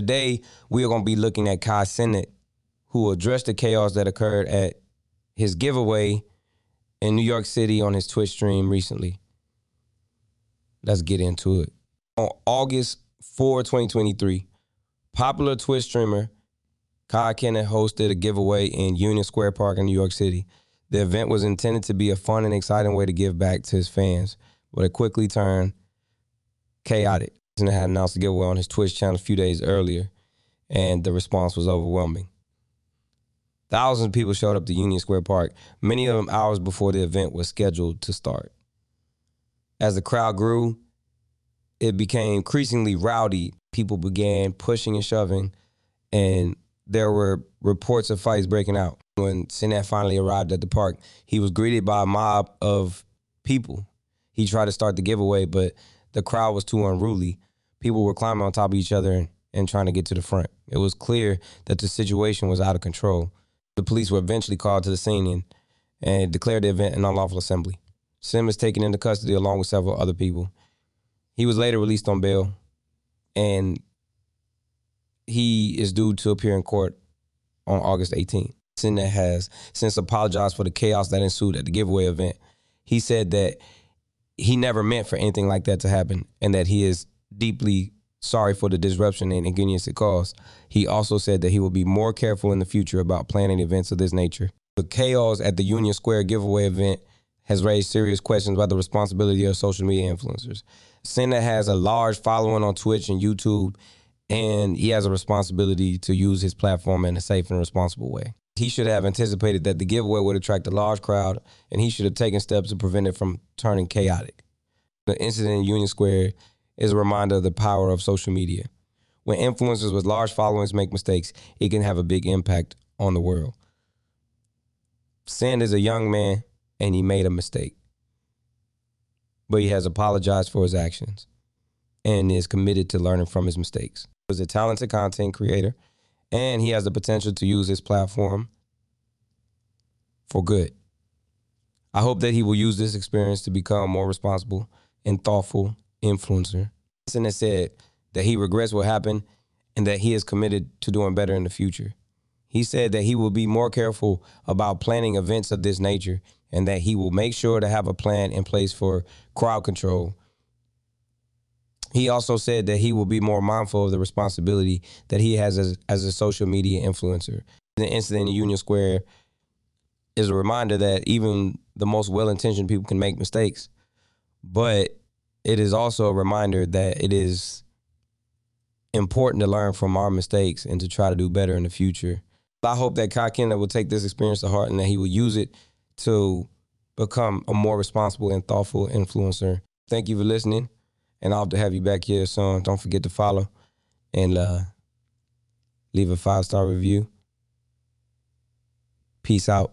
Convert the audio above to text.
Today, we are going to be looking at Kai Cenat, who addressed the chaos that occurred at his giveaway in New York City on his Twitch stream recently. Let's get into it. On August 4, 2023, popular Twitch streamer Kai Cenat hosted a giveaway in Union Square Park in New York City. The event was intended to be a fun and exciting way to give back to his fans, but it quickly turned chaotic and had announced the giveaway on his Twitch channel a few days earlier, and the response was overwhelming. Thousands of people showed up to Union Square Park, many of them hours before the event was scheduled to start. As the crowd grew, it became increasingly rowdy. People began pushing and shoving, and there were reports of fights breaking out. When Cenat finally arrived at the park, he was greeted by a mob of people. He tried to start the giveaway, but the crowd was too unruly people were climbing on top of each other and, trying to get to the front. It was clear that the situation was out of control. The police were eventually called to the scene and, and declared the event an unlawful assembly. Cenat was taken into custody along with several other people. He was later released on bail, and he is due to appear in court on August 18th. Cenat has since apologized for the chaos that ensued at the giveaway event. He said that he never meant for anything like that to happen, and that he is deeply sorry for the disruption and inconvenience it caused. He also said that he will be more careful in the future about planning events of this nature. The chaos at the Union Square giveaway event has raised serious questions about the responsibility of social media influencers. Cenat has a large following on Twitch and YouTube, and he has a responsibility to use his platform in a safe and responsible way. He should have anticipated that the giveaway would attract a large crowd, and he should have taken steps to prevent it from turning chaotic. The incident in Union Square is a reminder of the power of social media. When influencers with large followings make mistakes, it can have a big impact on the world. Cenat is a young man and he made a mistake. But he has apologized for his actions and is committed to learning from his mistakes. He He's a talented content creator and he has the potential to use his platform for good. I hope that he will use this experience to become more responsible and thoughtful influencer. And said that he regrets what happened and that he is committed to doing better in the future. He said that he will be more careful about planning events of this nature and that he will make sure to have a plan in place for crowd control. He also said that he will be more mindful of the responsibility that he has as, as a social media influencer. The incident in Union Square is a reminder that even the most well intentioned people can make mistakes. But it is also a reminder that it is important to learn from our mistakes and to try to do better in the future. I hope that Kai Cenat will take this experience to heart and that he will use it to become a more responsible and thoughtful influencer. Thank you for listening, and I'll have to have you back here soon. Don't forget to follow and uh, leave a five star review. Peace out.